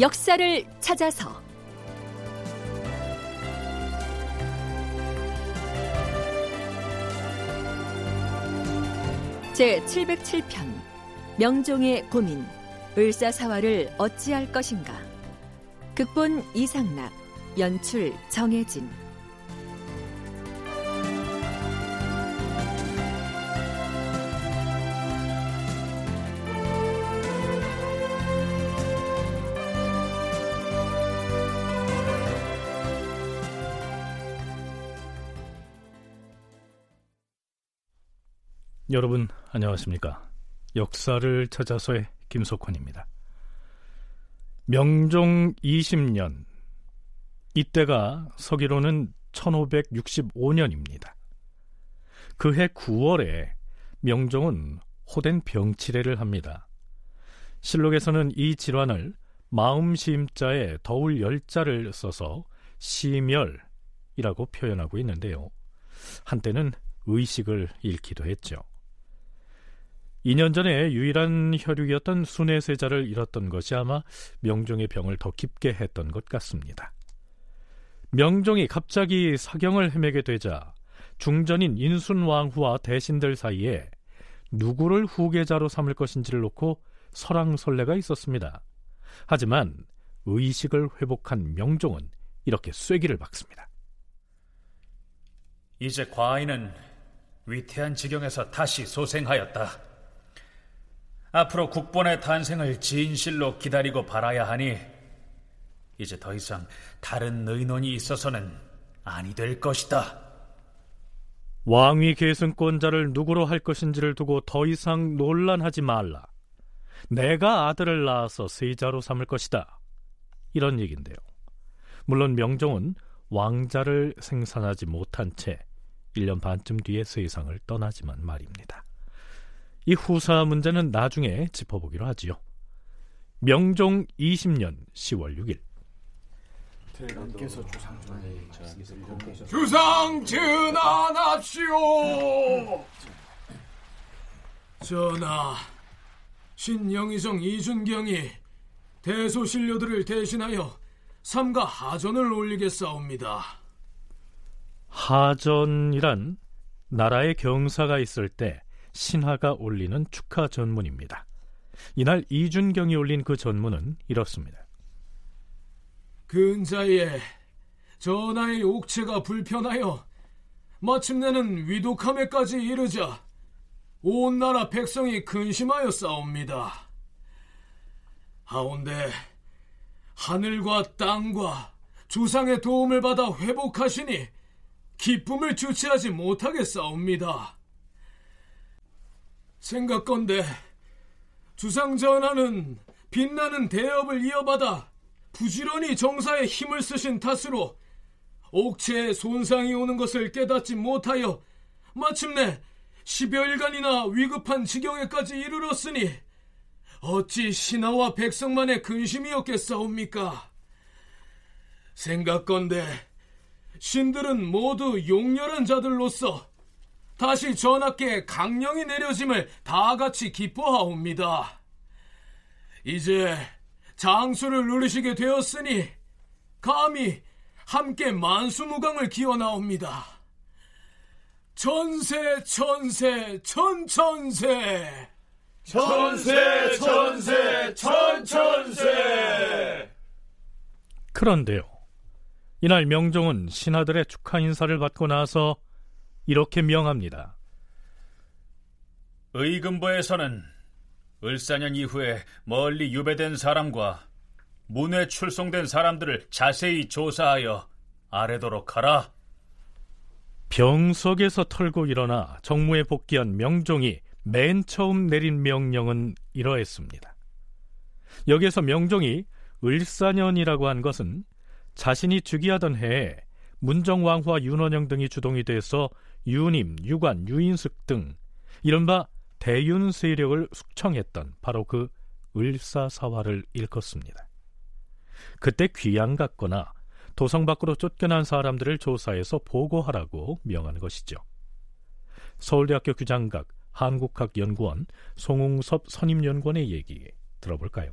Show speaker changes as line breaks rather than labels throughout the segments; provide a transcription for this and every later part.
역사를 찾아서. 제 707편 명종의 고민 을사사화를 어찌할 것인가? 극본 이상락 연출 정혜진
여러분 안녕하십니까? 역사를 찾아서의 김석환입니다. 명종 20년 이때가 서기로는 1565년입니다. 그해 9월에 명종은 호된 병치레를 합니다. 실록에서는 이 질환을 마음 시임자에 더울 열자를 써서 시멸이라고 표현하고 있는데요. 한때는 의식을 잃기도 했죠. 2년 전에 유일한 혈육이었던 순회세자를 잃었던 것이 아마 명종의 병을 더 깊게 했던 것 같습니다. 명종이 갑자기 사경을 헤매게 되자 중전인 인순왕후와 대신들 사이에 누구를 후계자로 삼을 것인지를 놓고 설왕설래가 있었습니다. 하지만 의식을 회복한 명종은 이렇게 쐐기를 박습니다.
이제 과인은 위태한 지경에서 다시 소생하였다. 앞으로 국본의 탄생을 진실로 기다리고 바라야 하니 이제 더 이상 다른 의논이 있어서는 아니 될 것이다.
왕위 계승권자를 누구로 할 것인지를 두고 더 이상 논란하지 말라. 내가 아들을 낳아서 세자로 삼을 것이다. 이런 얘기인데요. 물론 명종은 왕자를 생산하지 못한 채 1년 반쯤 뒤에 세상을 떠나지만 말입니다. 이 후사 문제는 나중에 짚어보기로 하지요. 명종 20년 10월 6일
주상 전환합시오. 전하, 신영의정 이준경이 대소신료들을 대신하여 삼가 하전을 올리겠사옵니다.
하전이란 나라의 경사가 있을 때 신하가 올리는 축하 전문입니다. 이날 이준경이 올린 그 전문은 이렇습니다.
근자에 전하의 옥체가 불편하여 마침내는 위독함에까지 이르자 온 나라 백성이 근심하여 싸웁니다. 하온데 하늘과 땅과 주상의 도움을 받아 회복하시니 기쁨을 주체하지 못하겠사옵니다. 생각건대 주상 전하는 빛나는 대업을 이어받아 부지런히 정사에 힘을 쓰신 탓으로 옥체에 손상이 오는 것을 깨닫지 못하여 마침내 10여일간이나 위급한 지경에까지 이르렀으니 어찌 신하와 백성만의 근심이었겠사옵니까? 생각건대 신들은 모두 용렬한 자들로서 다시 전하께 강령이 내려짐을 다 같이 기뻐하옵니다. 이제 장수를 누리시게 되었으니 감히 함께 만수무강을 기원하옵니다. 천세 천세 천천세
천세 천세 천천세
그런데요. 이날 명종은 신하들의 축하 인사를 받고 나서 이렇게 명합니다.
의금부에서는 을사년 이후에 멀리 유배된 사람과 문에 출송된 사람들을 자세히 조사하여 아래도록 하라.
병석에서 털고 일어나 정무에 복귀한 명종이 맨 처음 내린 명령은 이러했습니다. 여기에서 명종이 을사년이라고 한 것은 자신이 즉위하던 해에 문정왕후와 윤원영 등이 주동이 돼서 유님, 유관, 유인숙 등 이른바 대윤 세력을 숙청했던 바로 그 을사사화를 일컫습니다. 그때 귀양 갔거나 도성 밖으로 쫓겨난 사람들을 조사해서 보고하라고 명하는 것이죠. 서울대학교 규장각 한국학연구원 송웅섭 선임연구원의 얘기 들어볼까요?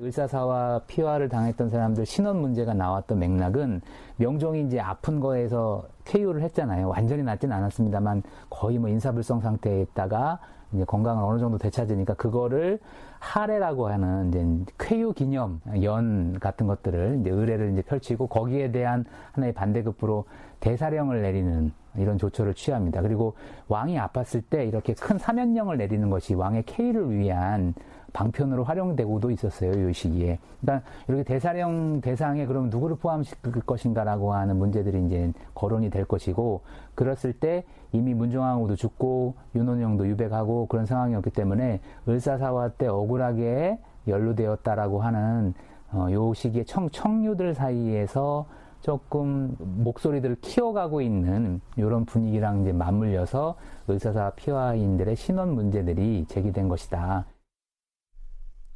을사사와 피화를 당했던 사람들 신원 문제가 나왔던 맥락은 명종이 이제 아픈 거에서 쾌유를 했잖아요. 완전히 낫진 않았습니다만 거의 뭐 인사불성 상태에 있다가 이제 건강을 어느 정도 되찾으니까 그거를 하례라고 하는 이제 쾌유 기념 연 같은 것들을 이제 의례를 이제 펼치고 거기에 대한 하나의 반대급부로 대사령을 내리는 이런 조처를 취합니다. 그리고 왕이 아팠을 때 이렇게 큰 사면령을 내리는 것이 왕의 쾌유를 위한 방편으로 활용되고도 있었어요. 이 시기에. 그러니까 이렇게 대사령 대상에 그러면 누구를 포함시킬 것인가라고 하는 문제들이 이제 거론이 될 것이고 그랬을 때 이미 문종왕후도 죽고 윤원영도 유백하고 그런 상황이었기 때문에 을사사화 때 억울하게 연루되었다라고 하는 어, 요 시기에 청, 청류들 사이에서 조금 목소리들을 키워가고 있는 이런 분위기랑 이제 맞물려서 의사사 피화인들의 신원 문제들이 제기된 것이다.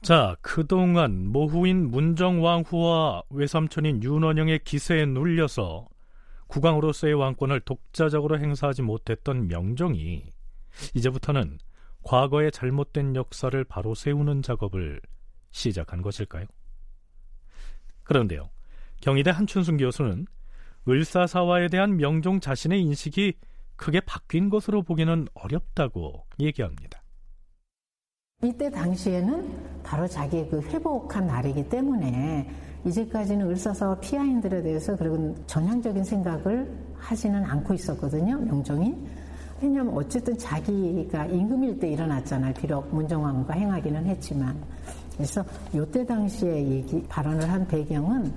자, 그동안 모후인 문정왕후와 외삼촌인 윤원영의 기세에 눌려서 국왕으로서의 왕권을 독자적으로 행사하지 못했던 명종이 이제부터는 과거의 잘못된 역사를 바로 세우는 작업을 시작한 것일까요? 그런데요, 경희대 한춘순 교수는 을사사화에 대한 명종 자신의 인식이 크게 바뀐 것으로 보기는 어렵다고 얘기합니다.
이때 당시에는 바로 자기의 그 회복한 날이기 때문에 이제까지는 을사사와 피아인들에 대해서 그리고 전향적인 생각을 하지는 않고 있었거든요, 명종이. 왜냐하면 어쨌든 자기가 임금일 때 일어났잖아요. 비록 문정왕후가 행하기는 했지만. 그래서 요때 당시에 얘기, 발언을 한 배경은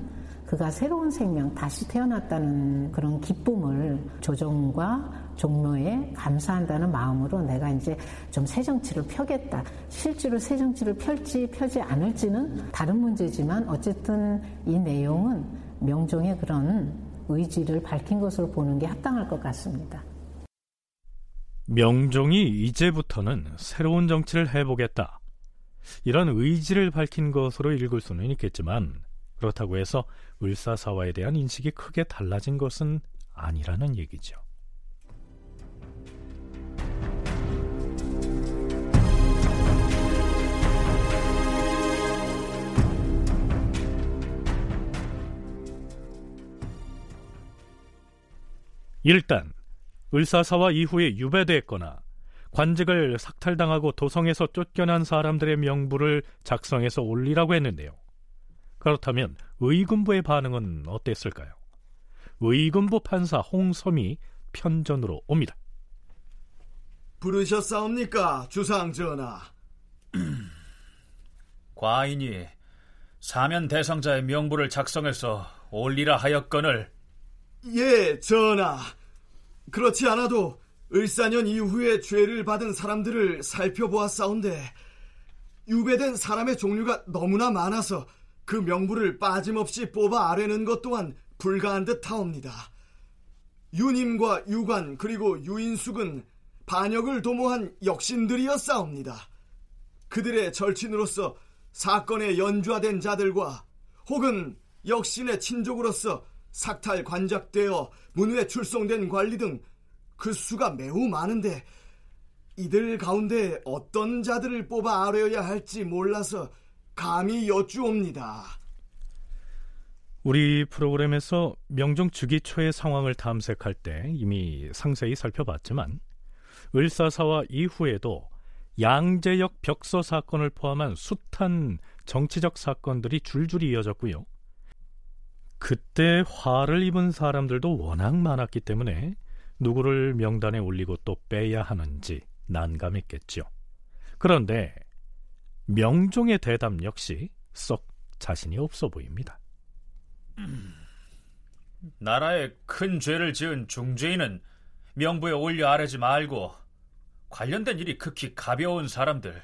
그가 새로운 생명, 다시 태어났다는 그런 기쁨을 조정과 종묘에 감사한다는 마음으로 내가 이제 좀 새 정치를 펴겠다. 실제로 새 정치를 펼지 펴지 않을지는 다른 문제지만 어쨌든 이 내용은 명종의 그런 의지를 밝힌 것으로 보는 게 합당할 것 같습니다.
명종이 이제부터는 새로운 정치를 해보겠다. 이런 의지를 밝힌 것으로 읽을 수는 있겠지만 그렇다고 해서 을사사화에 대한 인식이 크게 달라진 것은 아니라는 얘기죠. 일단 을사사화 이후에 유배됐거나 관직을 삭탈당하고 도성에서 쫓겨난 사람들의 명부를 작성해서 올리라고 했는데요. 그렇다면 의군부의 반응은 어땠을까요? 의군부 판사 홍섬이 편전으로 옵니다.
부르셨사옵니까, 주상 전하?
과인이 사면 대상자의 명부를 작성해서 올리라 하였거늘
예, 전하. 그렇지 않아도 을사년 이후에 죄를 받은 사람들을 살펴보았사온데 유배된 사람의 종류가 너무나 많아서 그 명부를 빠짐없이 뽑아 아뢰는 것 또한 불가한 듯 하옵니다. 유님과 유관 그리고 유인숙은 반역을 도모한 역신들이었사옵니다. 그들의 절친으로서 사건에 연좌된 자들과 혹은 역신의 친족으로서 삭탈 관작되어 문외 출송된 관리 등 그 수가 매우 많은데 이들 가운데 어떤 자들을 뽑아 아뢰어야 할지 몰라서 감히 여쭈옵니다.
우리 프로그램에서 명종 즉위 초의 상황을 탐색할 때 이미 상세히 살펴봤지만 을사사와 이후에도 양재역 벽서 사건을 포함한 숱한 정치적 사건들이 줄줄이 이어졌고요. 그때 화를 입은 사람들도 워낙 많았기 때문에 누구를 명단에 올리고 또 빼야 하는지 난감했겠죠. 그런데 명종의 대답 역시 썩 자신이 없어 보입니다.
나라에 큰 죄를 지은 중죄인은 명부에 올려 아뢰지 말고 관련된 일이 극히 가벼운 사람들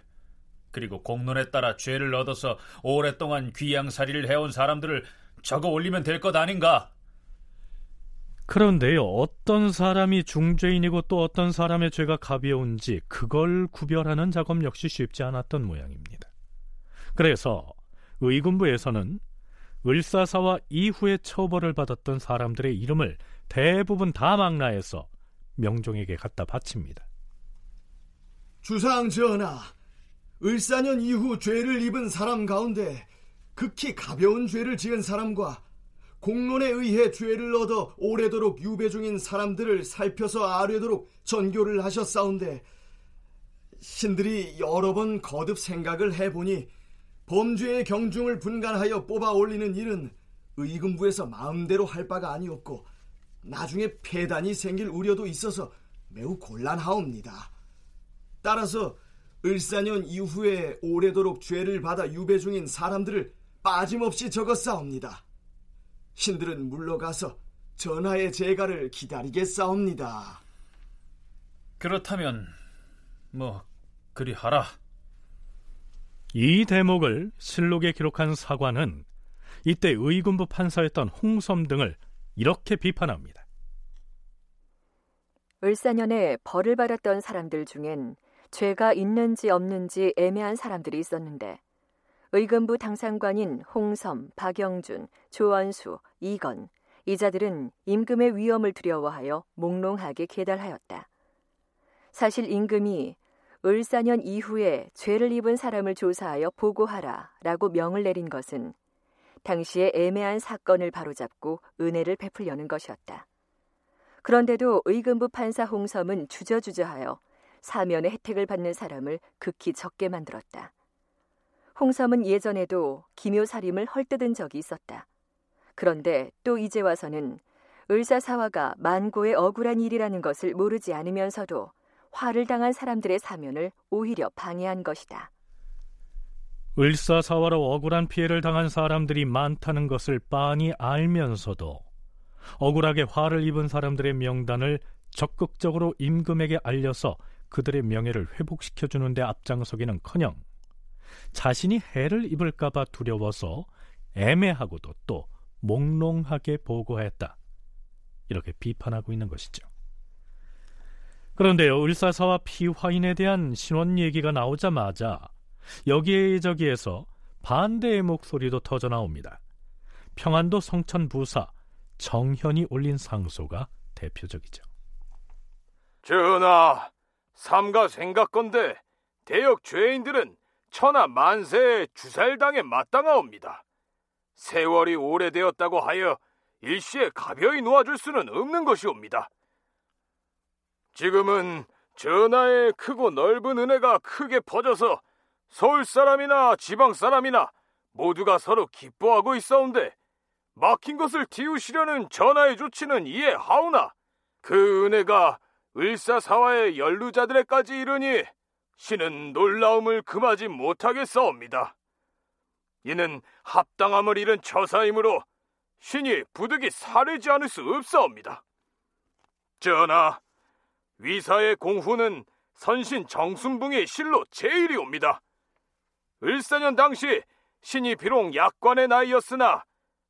그리고 공론에 따라 죄를 얻어서 오랫동안 귀양살이를 해온 사람들을 적어 올리면 될 것 아닌가?
그런데요, 어떤 사람이 중죄인이고 또 어떤 사람의 죄가 가벼운지 그걸 구별하는 작업 역시 쉽지 않았던 모양입니다. 그래서 의군부에서는 을사사와 이후에 처벌을 받았던 사람들의 이름을 대부분 다 망라해서 명종에게 갖다 바칩니다.
주상 전하, 을사년 이후 죄를 입은 사람 가운데 극히 가벼운 죄를 지은 사람과 공론에 의해 죄를 얻어 오래도록 유배 중인 사람들을 살펴서 아뢰도록 전교를 하셨사온데 신들이 여러 번 거듭 생각을 해보니 범죄의 경중을 분간하여 뽑아 올리는 일은 의금부에서 마음대로 할 바가 아니었고 나중에 폐단이 생길 우려도 있어서 매우 곤란하옵니다. 따라서 을사년 이후에 오래도록 죄를 받아 유배 중인 사람들을 빠짐없이 적었사옵니다. 신들은 물러가서 전하의 재가를 기다리겠사옵니다.
그렇다면 뭐 그리하라.
이 대목을 실록에 기록한 사관은 이때 의군부 판사였던 홍섬 등을 이렇게 비판합니다.
을사년에 벌을 받았던 사람들 중엔 죄가 있는지 없는지 애매한 사람들이 있었는데 의금부 당상관인 홍섬, 박영준, 조원수, 이건 이 자들은 임금의 위험을 두려워하여 몽롱하게 계달하였다. 사실 임금이 을사년 이후에 죄를 입은 사람을 조사하여 보고하라 라고 명을 내린 것은 당시의 애매한 사건을 바로잡고 은혜를 베풀려는 것이었다. 그런데도 의금부 판사 홍섬은 주저주저하여 사면의 혜택을 받는 사람을 극히 적게 만들었다. 홍섬은 예전에도 기묘살림을 헐뜯은 적이 있었다. 그런데 또 이제 와서는 을사사화가 만고의 억울한 일이라는 것을 모르지 않으면서도 화를 당한 사람들의 사면을 오히려 방해한 것이다.
을사사화로 억울한 피해를 당한 사람들이 많다는 것을 빤히 알면서도 억울하게 화를 입은 사람들의 명단을 적극적으로 임금에게 알려서 그들의 명예를 회복시켜 주는 데 앞장서기는커녕 자신이 해를 입을까봐 두려워서 애매하고도 또 몽롱하게 보고했다. 이렇게 비판하고 있는 것이죠. 그런데요, 을사사와 피화인에 대한 신원 얘기가 나오자마자 여기에 저기에서 반대의 목소리도 터져 나옵니다. 평안도 성천 부사 정현이 올린 상소가 대표적이죠.
전하, 삼가 생각건대 대역 죄인들은 천하 만세의 주살당에 마땅하옵니다. 세월이 오래되었다고 하여 일시에 가벼이 놓아줄 수는 없는 것이옵니다. 지금은 전하의 크고 넓은 은혜가 크게 퍼져서 서울 사람이나 지방 사람이나 모두가 서로 기뻐하고 있어온데 막힌 것을 틔우시려는 전하의 조치는 이해하오나 그 은혜가 을사사화의 연루자들에까지 이르니 신은 놀라움을 금하지 못하겠사옵니다. 이는 합당함을 잃은 처사이므로 신이 부득이 사르지 않을 수 없사옵니다. 전하, 위사의 공후는 선신 정순붕의 실로 제일이옵니다. 을사년 당시 신이 비록 약관의 나이였으나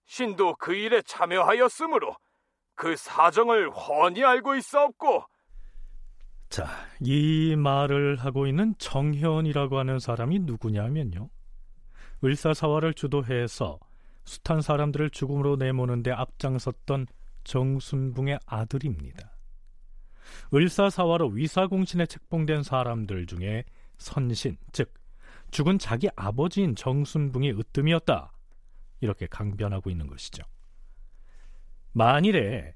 신도 그 일에 참여하였으므로 그 사정을 훤히 알고 있사옵고
자, 이 말을 하고 있는 정현이라고 하는 사람이 누구냐면요. 을사사화를 주도해서 숱한 사람들을 죽음으로 내모는데 앞장섰던 정순붕의 아들입니다. 을사사화로 위사공신에 책봉된 사람들 중에 선신, 즉 죽은 자기 아버지인 정순붕이 으뜸이었다. 이렇게 강변하고 있는 것이죠. 만일에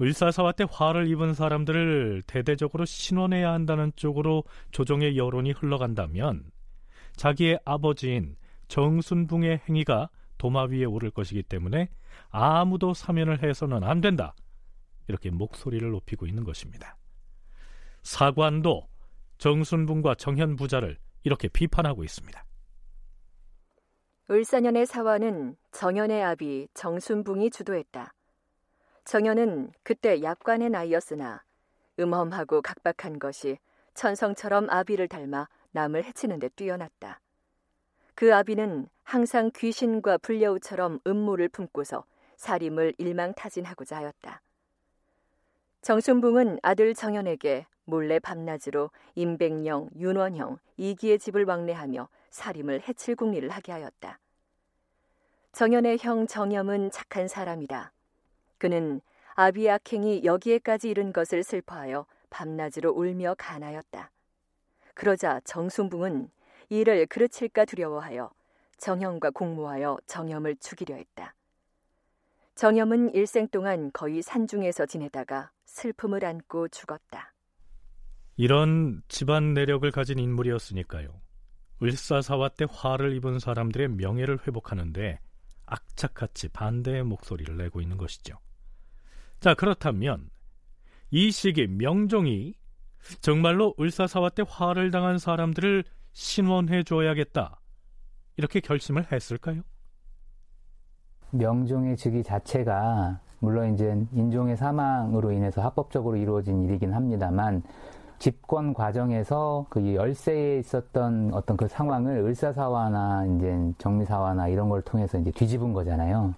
을사사화 때 화를 입은 사람들을 대대적으로 신원해야 한다는 쪽으로 조정의 여론이 흘러간다면 자기의 아버지인 정순붕의 행위가 도마 위에 오를 것이기 때문에 아무도 사면을 해서는 안 된다. 이렇게 목소리를 높이고 있는 것입니다. 사관도 정순붕과 정현 부자를 이렇게 비판하고 있습니다.
을사년의 사화는 정현의 아비 정순붕이 주도했다. 정현은 그때 약관의 나이였으나 음험하고 각박한 것이 천성처럼 아비를 닮아 남을 해치는 데 뛰어났다. 그 아비는 항상 귀신과 불려우처럼 음모를 품고서 살림을 일망타진하고자 하였다. 정순붕은 아들 정현에게 몰래 밤낮으로 임백령, 윤원형, 이기의 집을 왕래하며 살림을 해칠 궁리를 하게 하였다. 정현의 형 정염은 착한 사람이다. 그는 아비의 악행이 여기에까지 이른 것을 슬퍼하여 밤낮으로 울며 간하였다. 그러자 정순붕은 이를 그르칠까 두려워하여 정염과 공모하여 정염을 죽이려 했다. 정염은 일생 동안 거의 산중에서 지내다가 슬픔을 안고 죽었다.
이런 집안 내력을 가진 인물이었으니까요. 을사사화 때 화를 입은 사람들의 명예를 회복하는데 악착같이 반대의 목소리를 내고 있는 것이죠. 자, 그렇다면 이 시기 명종이 정말로 을사사화 때 화를 당한 사람들을 신원해 줘야겠다. 이렇게 결심을 했을까요?
명종의 즉위 자체가 물론 이제 인종의 사망으로 인해서 합법적으로 이루어진 일이긴 합니다만 집권 과정에서 그 열세에 있었던 어떤 그 상황을 을사사화나 이제 정미사화나 이런 걸 통해서 이제 뒤집은 거잖아요.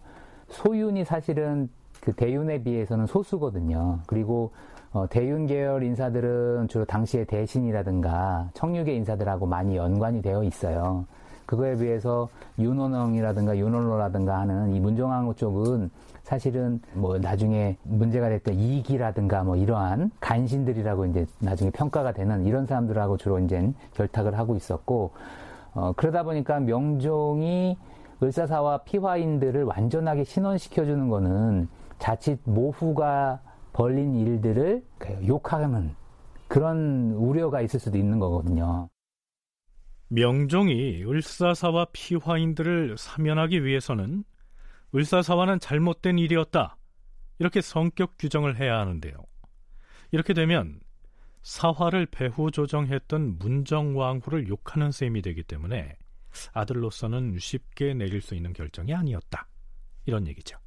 소윤이 사실은 그 대윤에 비해서는 소수거든요. 그리고 어, 대윤 계열 인사들은 주로 당시의 대신이라든가 청류계 인사들하고 많이 연관이 되어 있어요. 그거에 비해서 윤원영이라든가 윤원로라든가 하는 이 문정왕후 쪽은 사실은 뭐 나중에 문제가 됐던 이기라든가 뭐 이러한 간신들이라고 이제 나중에 평가가 되는 이런 사람들하고 주로 이제 결탁을 하고 있었고 어 그러다 보니까 명종이 을사사와 피화인들을 완전하게 신원시켜주는 거는 자칫 모후가 벌린 일들을 욕하는 그런 우려가 있을 수도 있는 거거든요.
명종이 을사사와 피화인들을 사면하기 위해서는 을사사화는 잘못된 일이었다. 이렇게 성격 규정을 해야 하는데요. 이렇게 되면 사화를 배후 조정했던 문정왕후를 욕하는 셈이 되기 때문에 아들로서는 쉽게 내릴 수 있는 결정이 아니었다. 이런 얘기죠.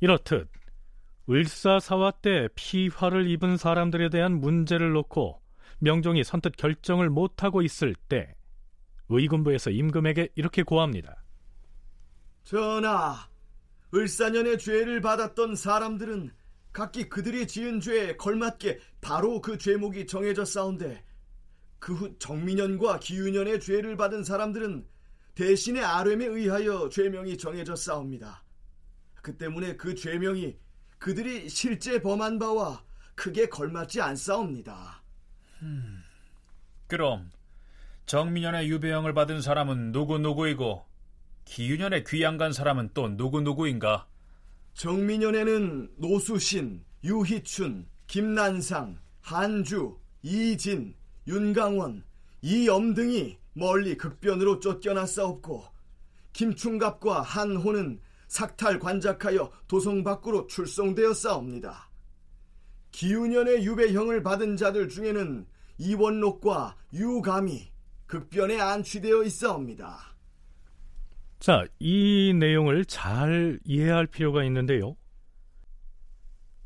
이렇듯 을사사화 때 피화를 입은 사람들에 대한 문제를 놓고 명종이 선뜻 결정을 못하고 있을 때 의군부에서 임금에게 이렇게 고합니다.
전하, 을사년의 죄를 받았던 사람들은 각기 그들이 지은 죄에 걸맞게 바로 그 죄목이 정해져 싸운데 그 후 정민년과 기윤년의 죄를 받은 사람들은 대신의 아뢰에 의하여 죄명이 정해져 싸웁니다. 그 때문에 그 죄명이 그들이 실제 범한 바와 크게 걸맞지 않사옵니다. 음,
그럼 정민년의 유배형을 받은 사람은 누구 누구이고 기윤년의 귀양 간 사람은 또 누구 누구인가?
정민년에는 노수신, 유희춘, 김난상, 한주, 이진, 윤강원, 이염 등이 멀리 극변으로 쫓겨났사옵고 김충갑과 한호는 삭탈 관작하여 도성 밖으로 출송되어 싸웁니다. 기운년의 유배형을 받은 자들 중에는 이원록과 유감이 극변에 안취되어 있사옵니다.
자, 이 내용을 잘 이해할 필요가 있는데요.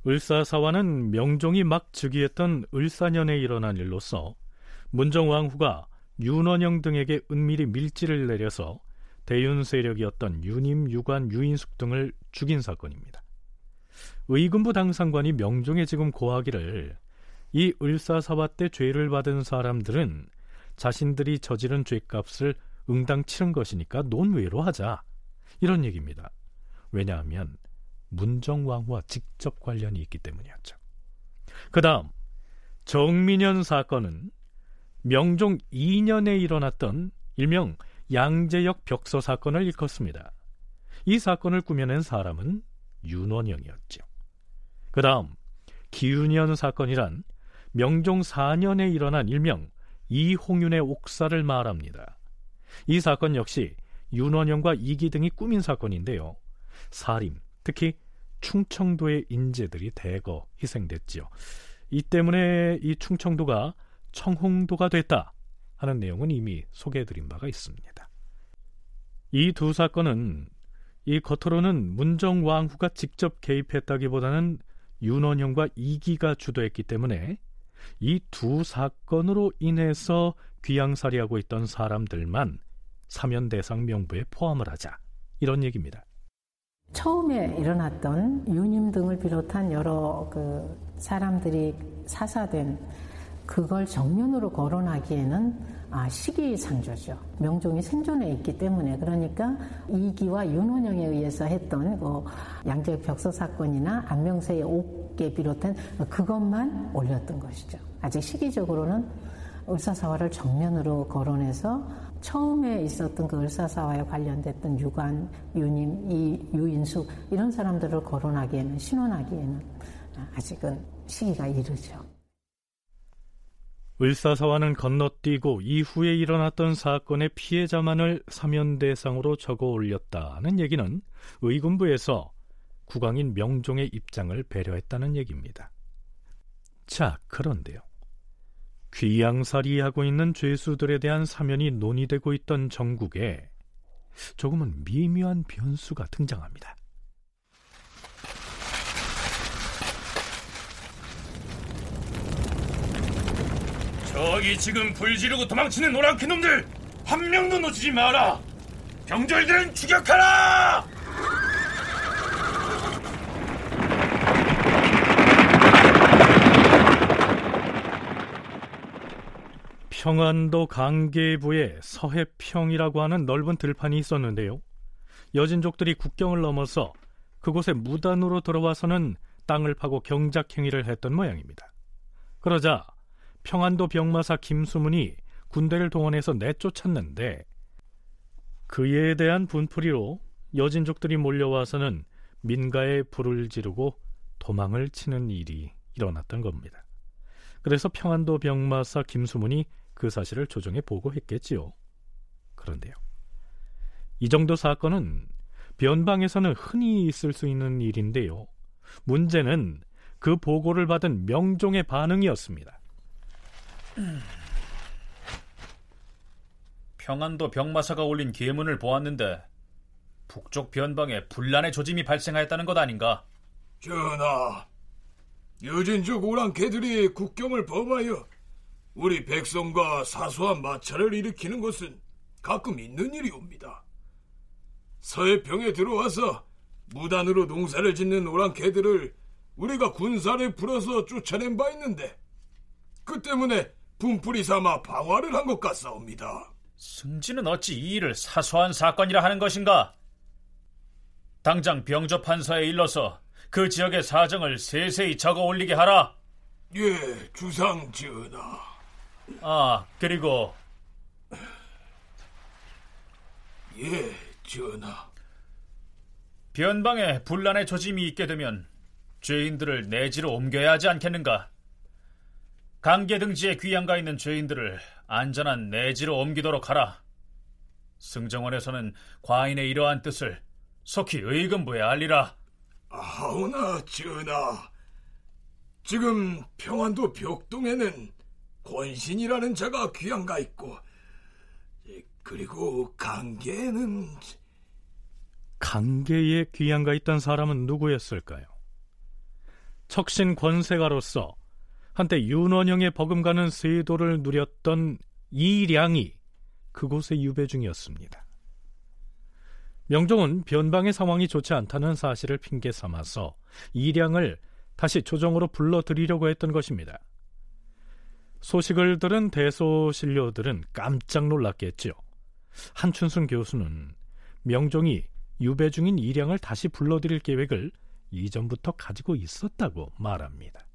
을사사화는 명종이 막 즉위했던 을사년에 일어난 일로서 문정왕후가 윤원영 등에게 은밀히 밀지를 내려서 대윤 세력이었던 유님, 유관, 유인숙 등을 죽인 사건입니다. 의금부 당상관이 명종에 지금 고하기를 이 을사사화 때 죄를 받은 사람들은 자신들이 저지른 죄값을 응당 치른 것이니까 논외로 하자 이런 얘기입니다. 왜냐하면 문정왕후와 직접 관련이 있기 때문이었죠. 그 다음 정민현 사건은 명종 2년에 일어났던 일명 양재역 벽서 사건을 일컫습니다. 이 사건을 꾸며낸 사람은 윤원영이었죠. 그 다음 기윤현 사건이란 명종 4년에 일어난 일명 이홍윤의 옥사를 말합니다. 이 사건 역시 윤원영과 이기 등이 꾸민 사건인데요. 사림, 특히 충청도의 인재들이 대거 희생됐지요. 이 때문에 이 충청도가 청홍도가 됐다 하는 내용은 이미 소개해드린 바가 있습니다. 이 두 사건은 이 겉으로는 문정왕후가 직접 개입했다기보다는 윤원영과 이기가 주도했기 때문에 이 두 사건으로 인해서 귀양살이하고 있던 사람들만 사면 대상 명부에 포함을 하자 이런 얘기입니다.
처음에 일어났던 유님 등을 비롯한 여러 그 사람들이 사사된 그걸 정면으로 거론하기에는 아, 시기상조죠. 명종이 생존해 있기 때문에 그러니까 이기와 윤원영에 의해서 했던 뭐 양재역 벽서 사건이나 안명세의 옥에 비롯한 그것만 올렸던 것이죠. 아직 시기적으로는 을사사화를 정면으로 거론해서 처음에 있었던 그 을사사화에 관련됐던 유관, 유님, 이 유인수 이런 사람들을 거론하기에는 신원하기에는 아직은 시기가 이르죠.
을사사화는 건너뛰고 이후에 일어났던 사건의 피해자만을 사면 대상으로 적어 올렸다는 얘기는 의군부에서 국왕인 명종의 입장을 배려했다는 얘기입니다. 자, 그런데요. 귀양살이하고 있는 죄수들에 대한 사면이 논의되고 있던 전국에 조금은 미묘한 변수가 등장합니다.
저기 지금 불 지르고 도망치는 노랑캐 놈들 한 명도 놓치지 마라. 병졸들은 추격하라.
평안도 강계부에 서해평이라고 하는 넓은 들판이 있었는데요. 여진족들이 국경을 넘어서 그곳에 무단으로 들어와서는 땅을 파고 경작 행위를 했던 모양입니다. 그러자 평안도 병마사 김수문이 군대를 동원해서 내쫓았는데 그에 대한 분풀이로 여진족들이 몰려와서는 민가에 불을 지르고 도망을 치는 일이 일어났던 겁니다. 그래서 평안도 병마사 김수문이 그 사실을 조정에 보고했겠지요. 그런데요. 이 정도 사건은 변방에서는 흔히 있을 수 있는 일인데요. 문제는 그 보고를 받은 명종의 반응이었습니다.
평안도 병마사가 올린 계문을 보았는데 북쪽 변방에 분란의 조짐이 발생하였다는 것 아닌가?
전하, 여진족 오랑캐들이 국경을 범하여 우리 백성과 사소한 마찰을 일으키는 것은 가끔 있는 일이옵니다. 서해평에 들어와서 무단으로 농사를 짓는 오랑캐들을 우리가 군사를 풀어서 쫓아낸 바 있는데 그 때문에 분풀이 삼아 방화를 한 것 같사옵니다.
승진은 어찌 이 일을 사소한 사건이라 하는 것인가? 당장 병조 판서에 일러서 그 지역의 사정을 세세히 적어 올리게 하라.
예, 주상 전하.
아, 그리고
예, 전하.
변방에 분란의 조짐이 있게 되면 죄인들을 내지로 옮겨야 하지 않겠는가? 강계 등지에 귀양가 있는 죄인들을 안전한 내지로 옮기도록 하라. 승정원에서는 과인의 이러한 뜻을 속히 의금부에 알리라.
아우나 전하. 지금 평안도 벽동에는 권신이라는 자가 귀양가 있고 그리고 강계는
강계에 귀양가 있던 사람은 누구였을까요? 척신 권세가로서 한때 윤원영의 버금가는 세도를 누렸던 이량이 그곳의 유배 중이었습니다. 명종은 변방의 상황이 좋지 않다는 사실을 핑계 삼아서 이량을 다시 조정으로 불러들이려고 했던 것입니다. 소식을 들은 대소신료들은 깜짝 놀랐겠지요. 한춘순 교수는 명종이 유배 중인 이량을 다시 불러들일 계획을 이전부터 가지고 있었다고 말합니다.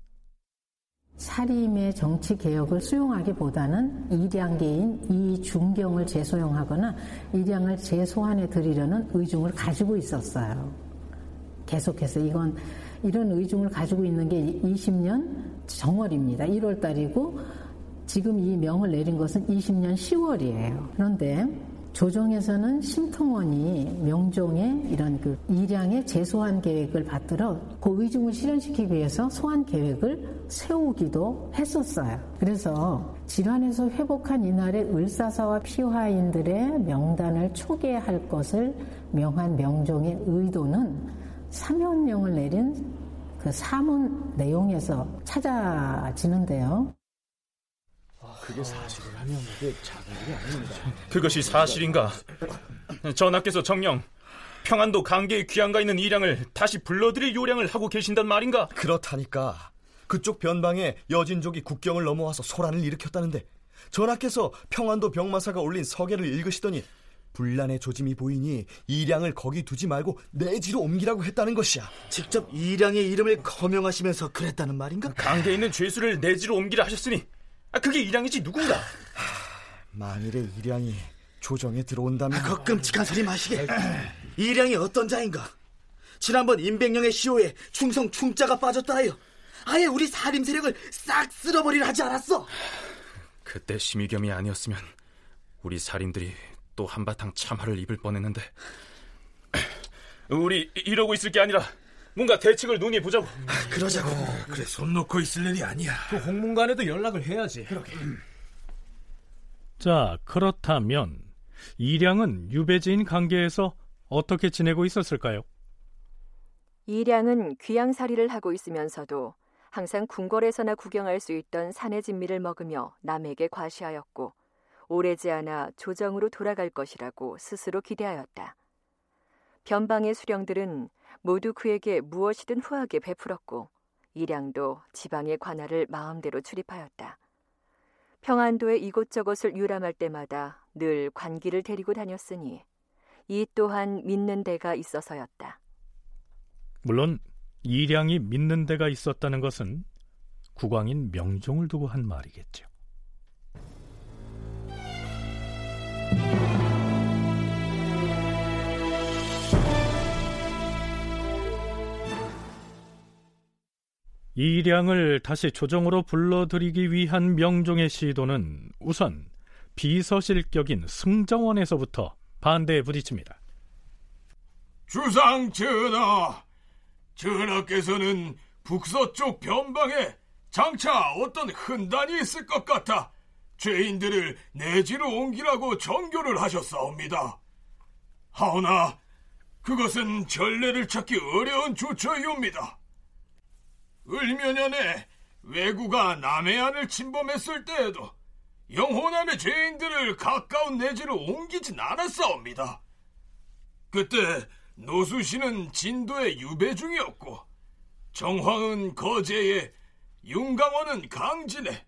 사림의 정치 개혁을 수용하기보다는 이량계인 이중경을 재소용하거나 이량을 재소환해 드리려는 의중을 가지고 있었어요. 계속해서 이건 이런 의중을 가지고 있는 게 20년 정월입니다. 1월 달이고 지금 이 명을 내린 것은 20년 10월이에요. 그런데 조정에서는 심통원이 명종의 이런 그 이량의 재소환 계획을 받들어 그 의중을 실현시키기 위해서 소환 계획을 세우기도 했었어요. 그래서 질환에서 회복한 이날에 을사사와 피화인들의 명단을 초기할 것을 명한 명종의 의도는 사면령을 내린 그 사문 내용에서 찾아지는데요.
그게 사실이라면 그게 작은 일이 아닙니다.
그것이 사실인가? 전하께서 정령 평안도 강계에 귀양가 있는 이량을 다시 불러들일 요량을 하고 계신단 말인가?
그렇다니까. 그쪽 변방에 여진족이 국경을 넘어와서 소란을 일으켰다는데 전하께서 평안도 병마사가 올린 서계를 읽으시더니 분란의 조짐이 보이니 이량을 거기 두지 말고 내지로 옮기라고 했다는 것이야.
직접 이량의 이름을 거명하시면서 그랬다는 말인가?
강계에 있는 죄수를 내지로 옮기라 하셨으니 아, 그게 이량이지 누군가?
만일에 이량이 조정에 들어온다면
그 끔찍한 소리 마시게. 이량이 어떤 자인가? 지난번 임백령의 시호에 충성 충자가 빠졌다 하여 아예 우리 살림 세력을 싹 쓸어버리려 하지 않았어?
그때 심의겸이 아니었으면 우리 살인들이 또 한바탕 참화를 입을 뻔했는데 우리 이러고 있을 게 아니라 뭔가 대책을 논의해 보자고.
아, 그러자고.
어, 그래 손 놓고 있을 일이 아니야.
그 홍문관에도 연락을 해야지.
그러게.
자, 그렇다면 이량은 유배지인 관계에서 어떻게 지내고 있었을까요?
이량은 귀양살이를 하고 있으면서도 항상 궁궐에서나 구경할 수 있던 산의 진미를 먹으며 남에게 과시하였고 오래지 않아 조정으로 돌아갈 것이라고 스스로 기대하였다. 변방의 수령들은 모두 그에게 무엇이든 후하게 베풀었고 이량도 지방의 관할을 마음대로 출입하였다. 평안도의 이곳저곳을 유람할 때마다 늘 관기를 데리고 다녔으니 이 또한 믿는 데가 있어서였다.
물론 이량이 믿는 데가 있었다는 것은 국왕인 명종을 두고 한 말이겠죠. 이량을 다시 조정으로 불러들이기 위한 명종의 시도는 우선 비서실격인 승정원에서부터 반대에 부딪힙니다.
주상 전하, 전하께서는 북서쪽 변방에 장차 어떤 흔단이 있을 것 같아 죄인들을 내지로 옮기라고 정교를 하셨사옵니다. 하오나 그것은 전례를 찾기 어려운 조처이옵니다. 을면연에 왜구가 남해 안을 침범했을 때에도 영호남의 죄인들을 가까운 내지로 옮기진 않았사옵니다. 그때 노수 씨는 진도의 유배 중이었고 정황은 거제에 윤강원은 강진에